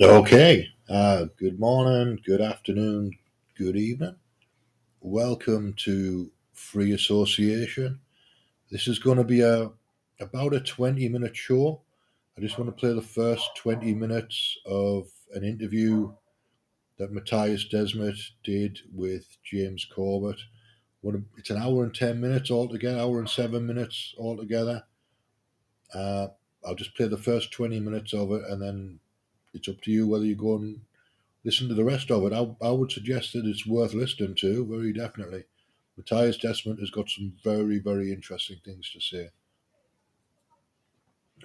Okay. Uh, good morning, good afternoon, good evening. Welcome to Free Association. This is going to be a about a 20 minute show. I just want to play the first 20 minutes of an interview that Matthias Desmet did with James Corbett. It's an hour and 10 minutes altogether, hour and seven minutes altogether. Uh, I'll just play the first 20 minutes of it and then it's up to you whether you go and listen to the rest of it. I, I would suggest that it's worth listening to, very definitely. Matthias Desmet has got some very, very interesting things to say,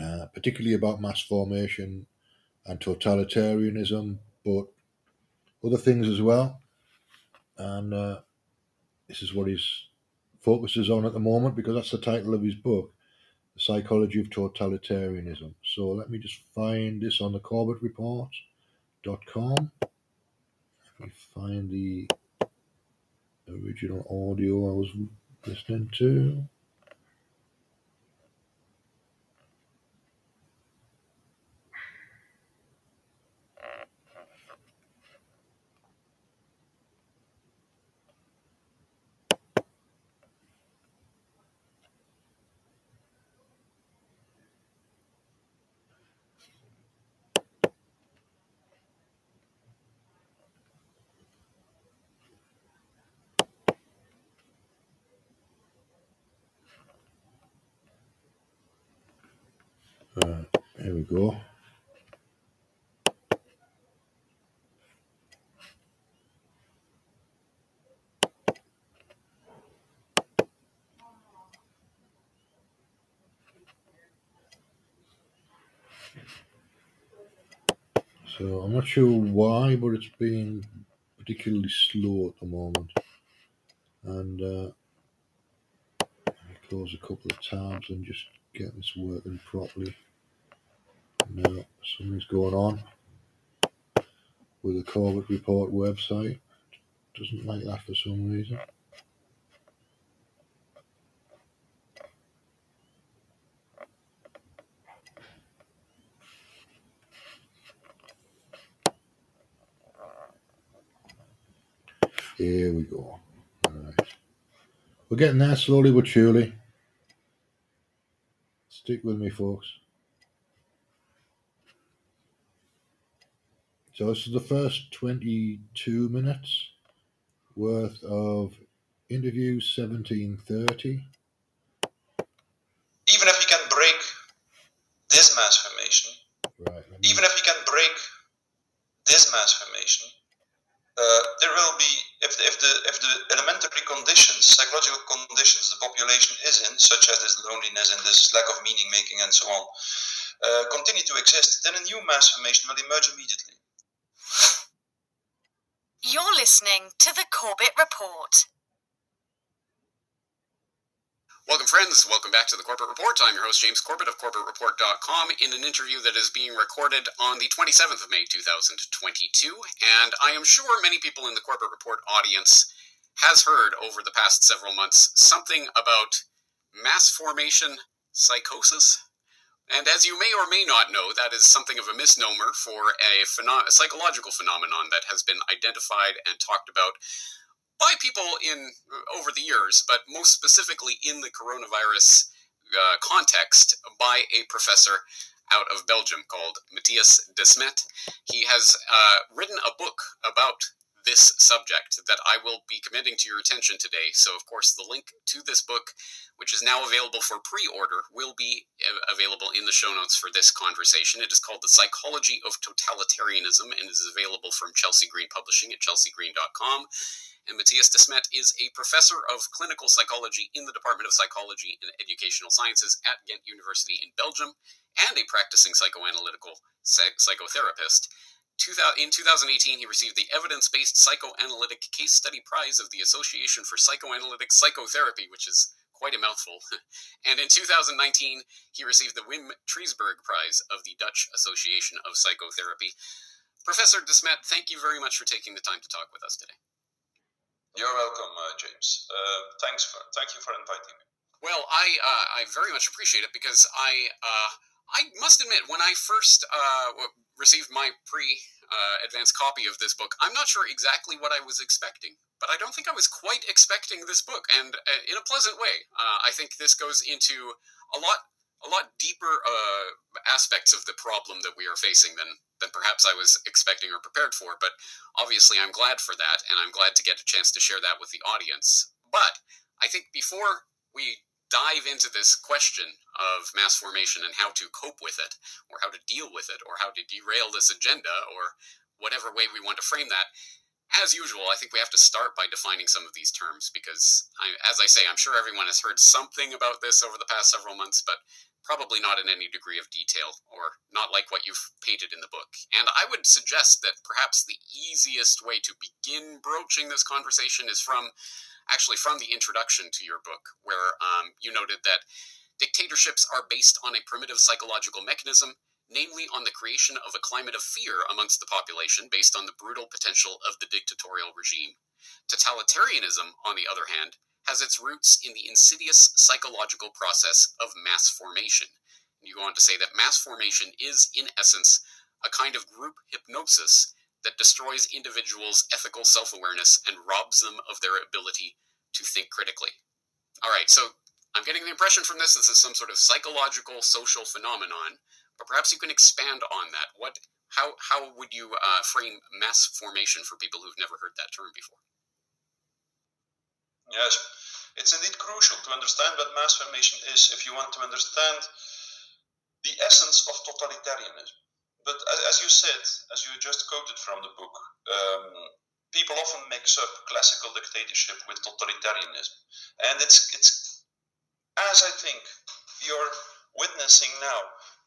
uh, particularly about mass formation and totalitarianism, but other things as well. And uh, this is what he focuses on at the moment because that's the title of his book. The Psychology of Totalitarianism. So let me just find this on the CorbettReport.com. Let me find the original audio I was listening to. Uh, there we go. So I'm not sure why, but it's been particularly slow at the moment. And uh, close a couple of tabs and just get this working properly. Something's going on with the Corbett Report website. Doesn't like that for some reason. Here we go. All right. We're getting there slowly but surely. Stick with me, folks. So this is the first 22 minutes worth of interview 1730. Even if we can break this mass formation, Right. me- even if we can break this mass formation, uh, there will be if the, if the if the elementary conditions, psychological conditions, the population is in, such as this loneliness and this lack of meaning making and so on, uh, continue to exist, then a new mass formation will emerge immediately. You're listening to the Corbett Report. Welcome, friends. Welcome back to the Corbett Report. I'm your host, James Corbett of CorbettReport.com, in an interview that is being recorded on the 27th of May, 2022. And I am sure many people in the Corbett Report audience has heard over the past several months something about mass formation psychosis. And as you may or may not know, that is something of a misnomer for a, pheno- a psychological phenomenon that has been identified and talked about by people in over the years, but most specifically in the coronavirus uh, context, by a professor out of Belgium called Matthias Desmet. He has uh, written a book about this subject that I will be committing to your attention today. So, of course, the link to this book, which is now available for pre order, will be uh, available in the show notes for this conversation. It is called The Psychology of Totalitarianism and is available from Chelsea Green Publishing at chelseagreen.com. And Matthias Desmet is a professor of clinical psychology in the Department of Psychology and Educational Sciences at Ghent University in Belgium and a practicing psychoanalytical psychotherapist. 2000 In 2018, he received the Evidence Based Psychoanalytic Case Study Prize of the Association for Psychoanalytic Psychotherapy, which is quite a mouthful. and in 2019, he received the Wim Trijsburg Prize of the Dutch Association of Psychotherapy. Professor Desmet, thank you very much for taking the time to talk with us today. You're welcome, uh, James. Uh, thanks for thank you for inviting me. Well, I uh, I very much appreciate it because I uh, I must admit when I first uh, received my pre uh, advanced copy of this book, I'm not sure exactly what I was expecting, but I don't think I was quite expecting this book, and uh, in a pleasant way. Uh, I think this goes into a lot a lot deeper uh, aspects of the problem that we are facing than than perhaps I was expecting or prepared for. But obviously, I'm glad for that, and I'm glad to get a chance to share that with the audience. But I think before we dive into this question of mass formation and how to cope with it, or how to deal with it, or how to derail this agenda, or whatever way we want to frame that, as usual, I think we have to start by defining some of these terms because, I, as I say, I'm sure everyone has heard something about this over the past several months, but probably not in any degree of detail or not like what you've painted in the book. And I would suggest that perhaps the easiest way to begin broaching this conversation is from actually from the introduction to your book, where um, you noted that dictatorships are based on a primitive psychological mechanism, namely on the creation of a climate of fear amongst the population based on the brutal potential of the dictatorial regime. Totalitarianism, on the other hand, has its roots in the insidious psychological process of mass formation. You go on to say that mass formation is, in essence, a kind of group hypnosis that destroys individuals' ethical self awareness and robs them of their ability to think critically. All right, so I'm getting the impression from this this is some sort of psychological social phenomenon, but perhaps you can expand on that. What, how, how would you uh, frame mass formation for people who've never heard that term before? Yes, it's indeed crucial to understand what mass formation is if you want to understand the essence of totalitarianism but as you said, as you just quoted from the book, um, people often mix up classical dictatorship with totalitarianism, and it's it's as I think you're witnessing now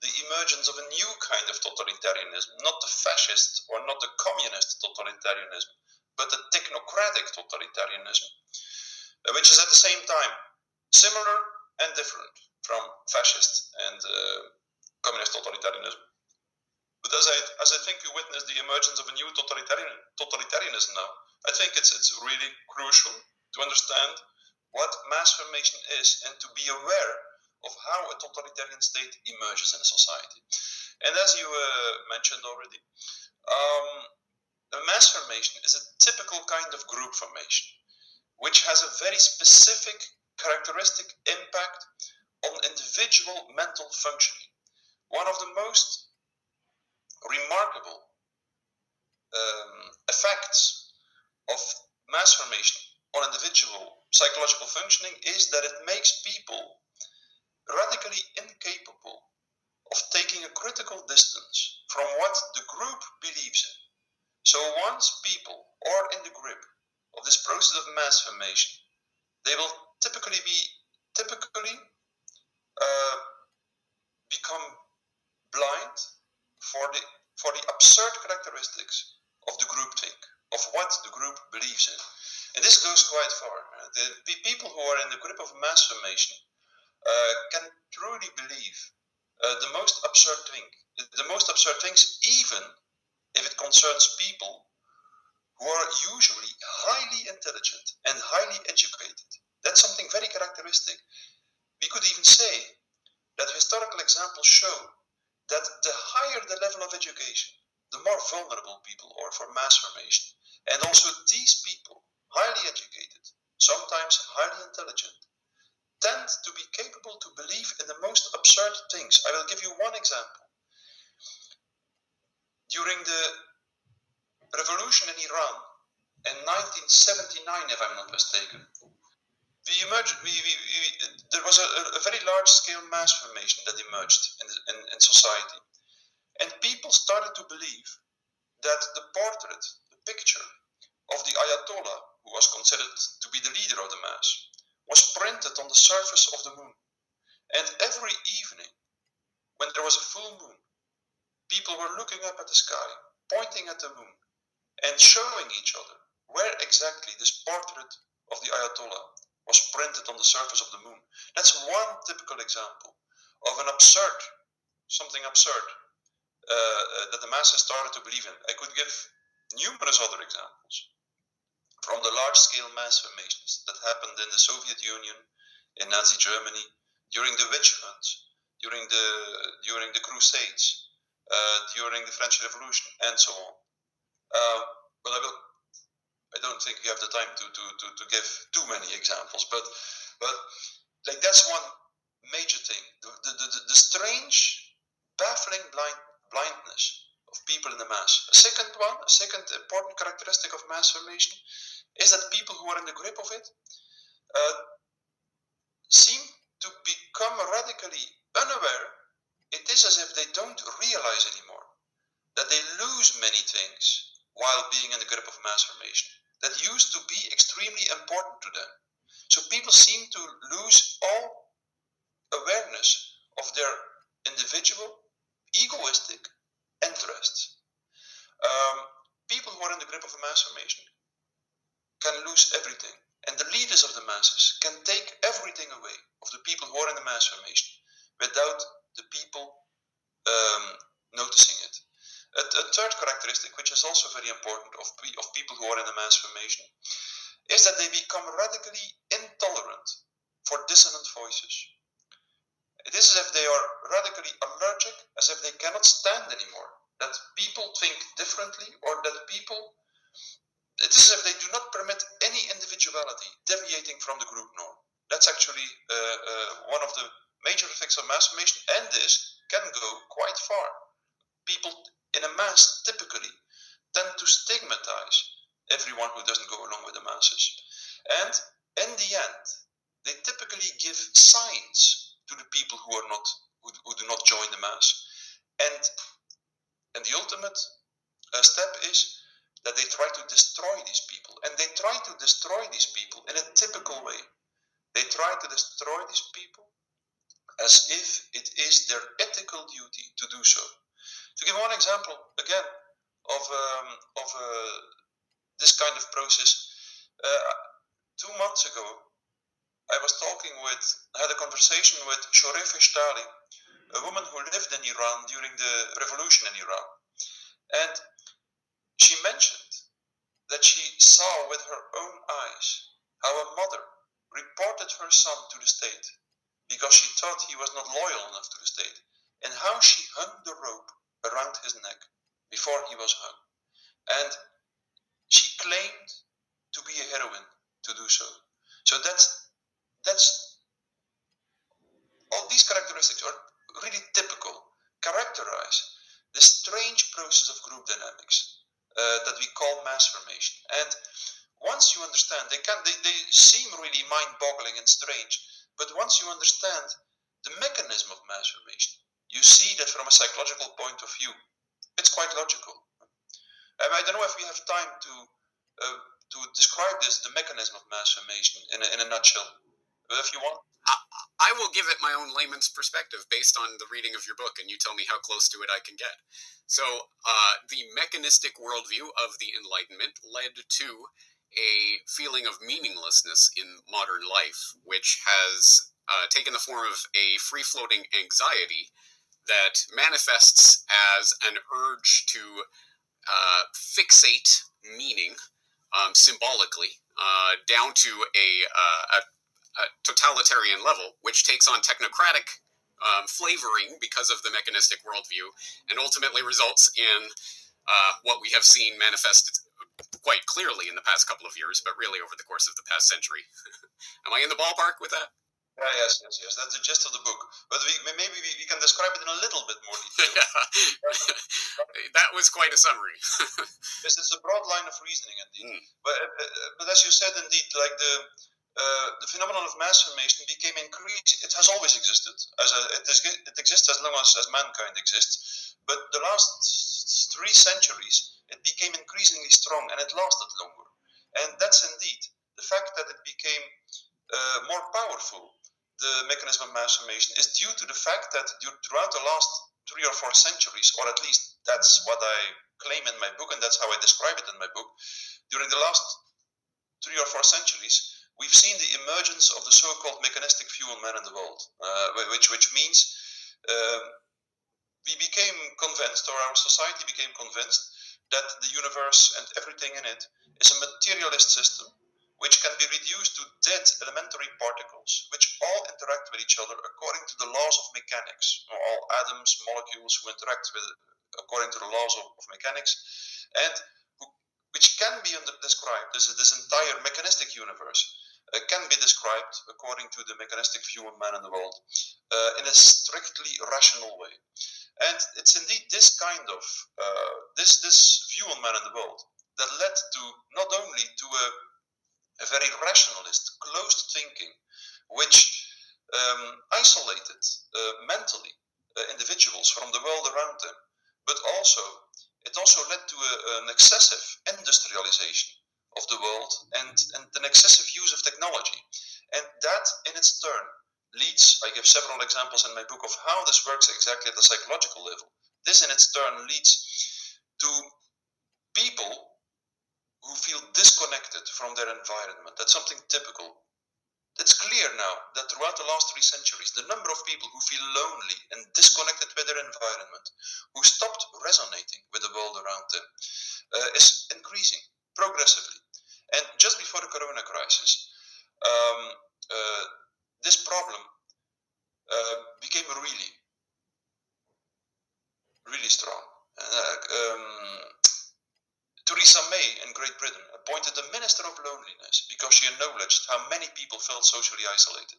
the emergence of a new kind of totalitarianism, not the fascist or not the communist totalitarianism, but the technocratic totalitarianism, uh, which is at the same time similar and different from fascist and uh, communist totalitarianism. But as I as I think we witness the emergence of a new totalitarian totalitarianism now, I think it's it's really crucial to understand what mass formation is and to be aware of how a totalitarian state emerges in a society. And as you uh, mentioned already, um, a mass formation is a typical kind of group formation, which has a very specific characteristic impact on individual mental functioning. One of the most remarkable um, effects of mass formation on individual psychological functioning is that it makes people radically incapable of taking a critical distance from what the group believes in. So once people are in the grip of this process of mass formation, they will typically be typically uh, become blind for the for the absurd characteristics of the group think, of what the group believes in. And this goes quite far. The people who are in the grip of mass formation uh, can truly believe uh, the most absurd thing, the most absurd things, even if it concerns people who are usually highly intelligent and highly educated. That's something very characteristic. We could even say that historical examples show that the higher the level of education, the more vulnerable people are for mass formation. And also these people, highly educated, sometimes highly intelligent, tend to be capable to believe in the most absurd things. I will give you one example. During the revolution in Iran in 1979, if I'm not mistaken, we emerged, we, we, we, there was a, a, very large scale mass formation that emerged in, in, in society. And people started to believe that the portrait, the picture of the Ayatollah, who was considered to be the leader of the mass, was printed on the surface of the moon. And every evening, when there was a full moon, people were looking up at the sky, pointing at the moon, and showing each other where exactly this portrait of the Ayatollah was printed on the surface of the moon. That's one typical example of an absurd, something absurd, uh, uh, that the masses started to believe in. I could give numerous other examples from the large scale mass formations that happened in the Soviet Union, in Nazi Germany, during the witch hunts, during the, during the Crusades, uh, during the French Revolution, and so on. Uh, but I will. I don't think we have the time to, to, to, to give too many examples, but but like that's one major thing. The, the, the, the strange, baffling blind, blindness of people in the mass. A second one, a second important characteristic of mass formation is that people who are in the grip of it uh, seem to become radically unaware. It is as if they don't realize anymore that they lose many things while being in the grip of mass formation that used to be extremely important to them. So people seem to lose all awareness of their individual, egoistic interests. Um, people who are in the grip of a mass formation can lose everything. And the leaders of the masses can take everything away of the people who are in the mass formation without the people um, noticing it. A, a, third characteristic, which is also very important of, of people who are in the mass formation, is that they become radically intolerant for dissonant voices. It is as if they are radically allergic, as if they cannot stand anymore that people think differently or that people it is as if they do not permit any individuality deviating from the group norm. That's actually uh, uh, one of the major effects of mass formation, and this can go quite far. People in a mass typically tend to stigmatize everyone who doesn't go along with the masses. And in the end, they typically give signs to the people who are not who, who do not join the mass. And and the ultimate uh, step is that they try to destroy these people. And they try to destroy these people in a typical way. They try to destroy these people as if it is their ethical duty to do so. To give one example, again, of, um, of uh, this kind of process, uh, two months ago, I was talking with, had a conversation with Shoref Eshtali, a woman who lived in Iran during the revolution in Iran. And she mentioned that she saw with her own eyes how a mother reported her son to the state because she thought he was not loyal enough to the state, and how she hung the rope around his neck before he was hung. And she claimed to be a heroine to do so. So that's that's all these characteristics are really typical, characterize the strange process of group dynamics uh, that we call mass formation. And once you understand, they can they, they seem really mind-boggling and strange, but once you understand the mechanism of mass formation, you see that from a psychological point of view, it's quite logical. Um, I don't know if we have time to uh, to describe this, the mechanism of mass formation, in a, in a nutshell. If you want. I will give it my own layman's perspective based on the reading of your book, and you tell me how close to it I can get. So, uh, the mechanistic worldview of the Enlightenment led to a feeling of meaninglessness in modern life, which has uh, taken the form of a free floating anxiety that manifests as an urge to uh, fixate meaning um, symbolically uh, down to a, uh, a a totalitarian level, which takes on technocratic um, flavoring because of the mechanistic worldview, and ultimately results in uh, what we have seen manifested quite clearly in the past couple of years, but really over the course of the past century. Am I in the ballpark with that? Yeah, yes, yes, yes. That's the gist of the book. But we, maybe we, we, can describe it in a little bit more detail. that was quite a summary. yes, it's a broad line of reasoning, indeed. Mm. But, uh, uh, but as you said, indeed, like the the phenomenon of mass formation became increased. It has always existed. As a, it, is, it exists as long as, as mankind exists. But the last three centuries, it became increasingly strong and it lasted longer. And that's indeed the fact that it became uh, more powerful. The mechanism of mass formation is due to the fact that throughout the last three or four centuries, or at least that's what I claim in my book, and that's how I describe it in my book, during the last three or four centuries, we've seen the emergence of the so-called mechanistic fuel man in the world, uh, which which means um, we became convinced, or our society became convinced, that the universe and everything in it is a materialist system which can be reduced to dead elementary particles, which all interact with each other according to the laws of mechanics. All atoms, molecules who interact with according to the laws of, of mechanics, and who, which can be under, described as this entire mechanistic universe uh, can be described according to the mechanistic view on man and the world uh, in a strictly rational way. And it's indeed this kind of uh, this this view on man and the world that led to not only to a, a very rationalist, closed thinking, which um, isolated uh, mentally uh, individuals from the world around them, but also it also led to a, an excessive industrialization of the world and, and an excessive use of technology. And that, in its turn, leads, I give several examples in my book of how this works exactly at the psychological level. This, in its turn, leads to people who feel disconnected from their environment. That's something typical. It's clear now that throughout the last three centuries, the number of people who feel lonely and disconnected with their environment, who stopped resonating with the world around them, uh, is increasing progressively. And just before the corona crisis, um, uh, this problem uh, became really, really strong. Um, Theresa May in Great Britain appointed a minister of loneliness because she acknowledged how many people felt socially isolated.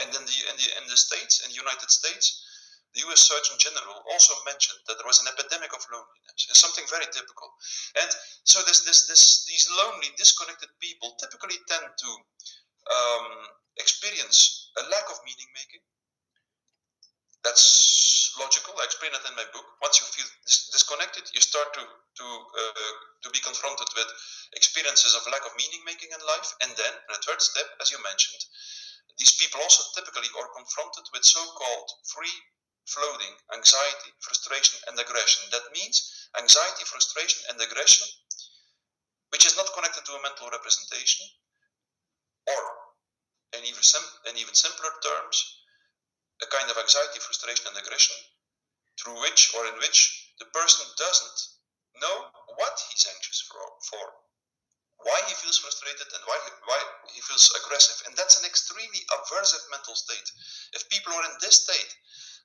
And in the, in the, in the States, in the United States, the US Surgeon General also mentioned that there was an epidemic of loneliness. It's something very typical. And so this, this, this, these lonely, disconnected people typically tend to um, experience a lack of meaning making. That's logical. I explain it in my book. Once you feel dis- disconnected, you start to to uh, to be confronted with experiences of lack of meaning making in life. And then, in a third step, as you mentioned, these people also typically are confronted with so-called free floating anxiety, frustration, and aggression. That means anxiety, frustration, and aggression, which is not connected to a mental representation, or in even, sim- in even simpler terms, a kind of anxiety, frustration, and aggression through which or in which the person doesn't know what he's anxious for, for why he feels frustrated and why he, why he feels aggressive. And that's an extremely aversive mental state. If people are in this state,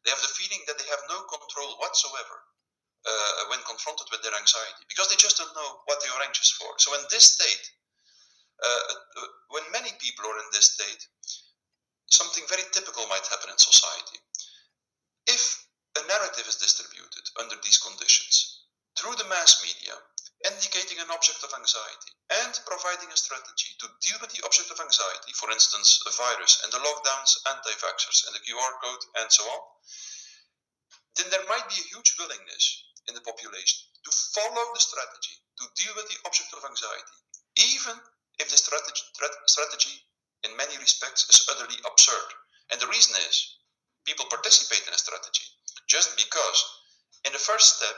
they have the feeling that they have no control whatsoever uh, when confronted with their anxiety because they just don't know what they are anxious for. So, in this state, uh, uh, when many people are in this state, something very typical might happen in society. If a narrative is distributed under these conditions through the mass media, indicating an object of anxiety and providing a strategy to deal with the object of anxiety, for instance, a virus and the lockdowns, anti vaxxers, and the QR code, and so on, then there might be a huge willingness in the population to follow the strategy to deal with the object of anxiety, even if the strategy, strategy in many respects is utterly absurd. And the reason is people participate in a strategy just because, in the first step,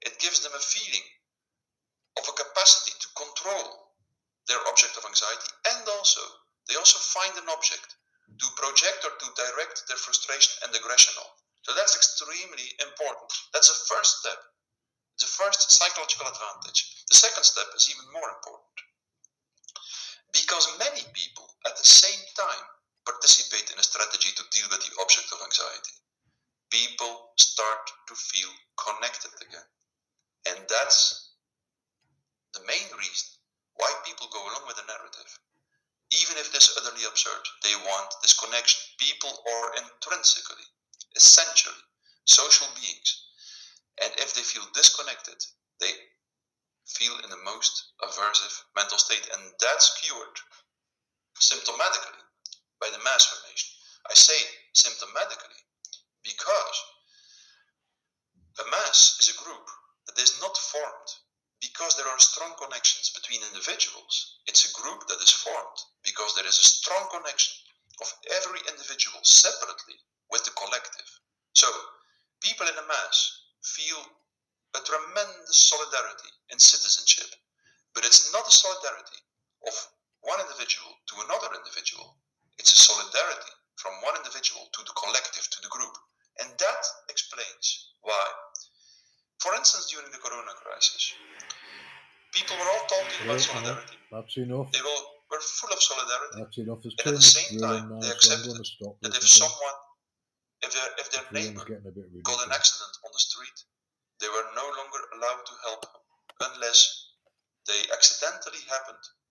it gives them a feeling of a capacity to control their object of anxiety, and also they also find an object to project or to direct their frustration and aggression on. So that's extremely important. That's the first step, the first psychological advantage. The second step is even more important because many people at the same time participate in a strategy to deal with the object of anxiety. People start to feel connected again. And that's the main reason why people go along with the narrative. Even if this utterly absurd, they want this connection. People are intrinsically, essentially, social beings. And if they feel disconnected, they feel in the most aversive mental state. And that's cured symptomatically by the mass formation. I say symptomatically because a mass is a group that is not formed because there are strong connections between individuals. It's a group that is formed because there is a strong connection of every individual separately with the collective. So, people in a mass feel a tremendous solidarity in citizenship, but it's not a solidarity of one individual to another individual. It's a solidarity from one individual to the collective, to the group. And that explains why, for instance, during the corona crisis, people were all talking about Right, solidarity. That's enough. They were, were full of solidarity. That's enough. There's And at the same time, now, they accepted stop That if someone, if their, if their neighbor getting a bit got an accident on the street, they were no longer allowed to help unless they accidentally happened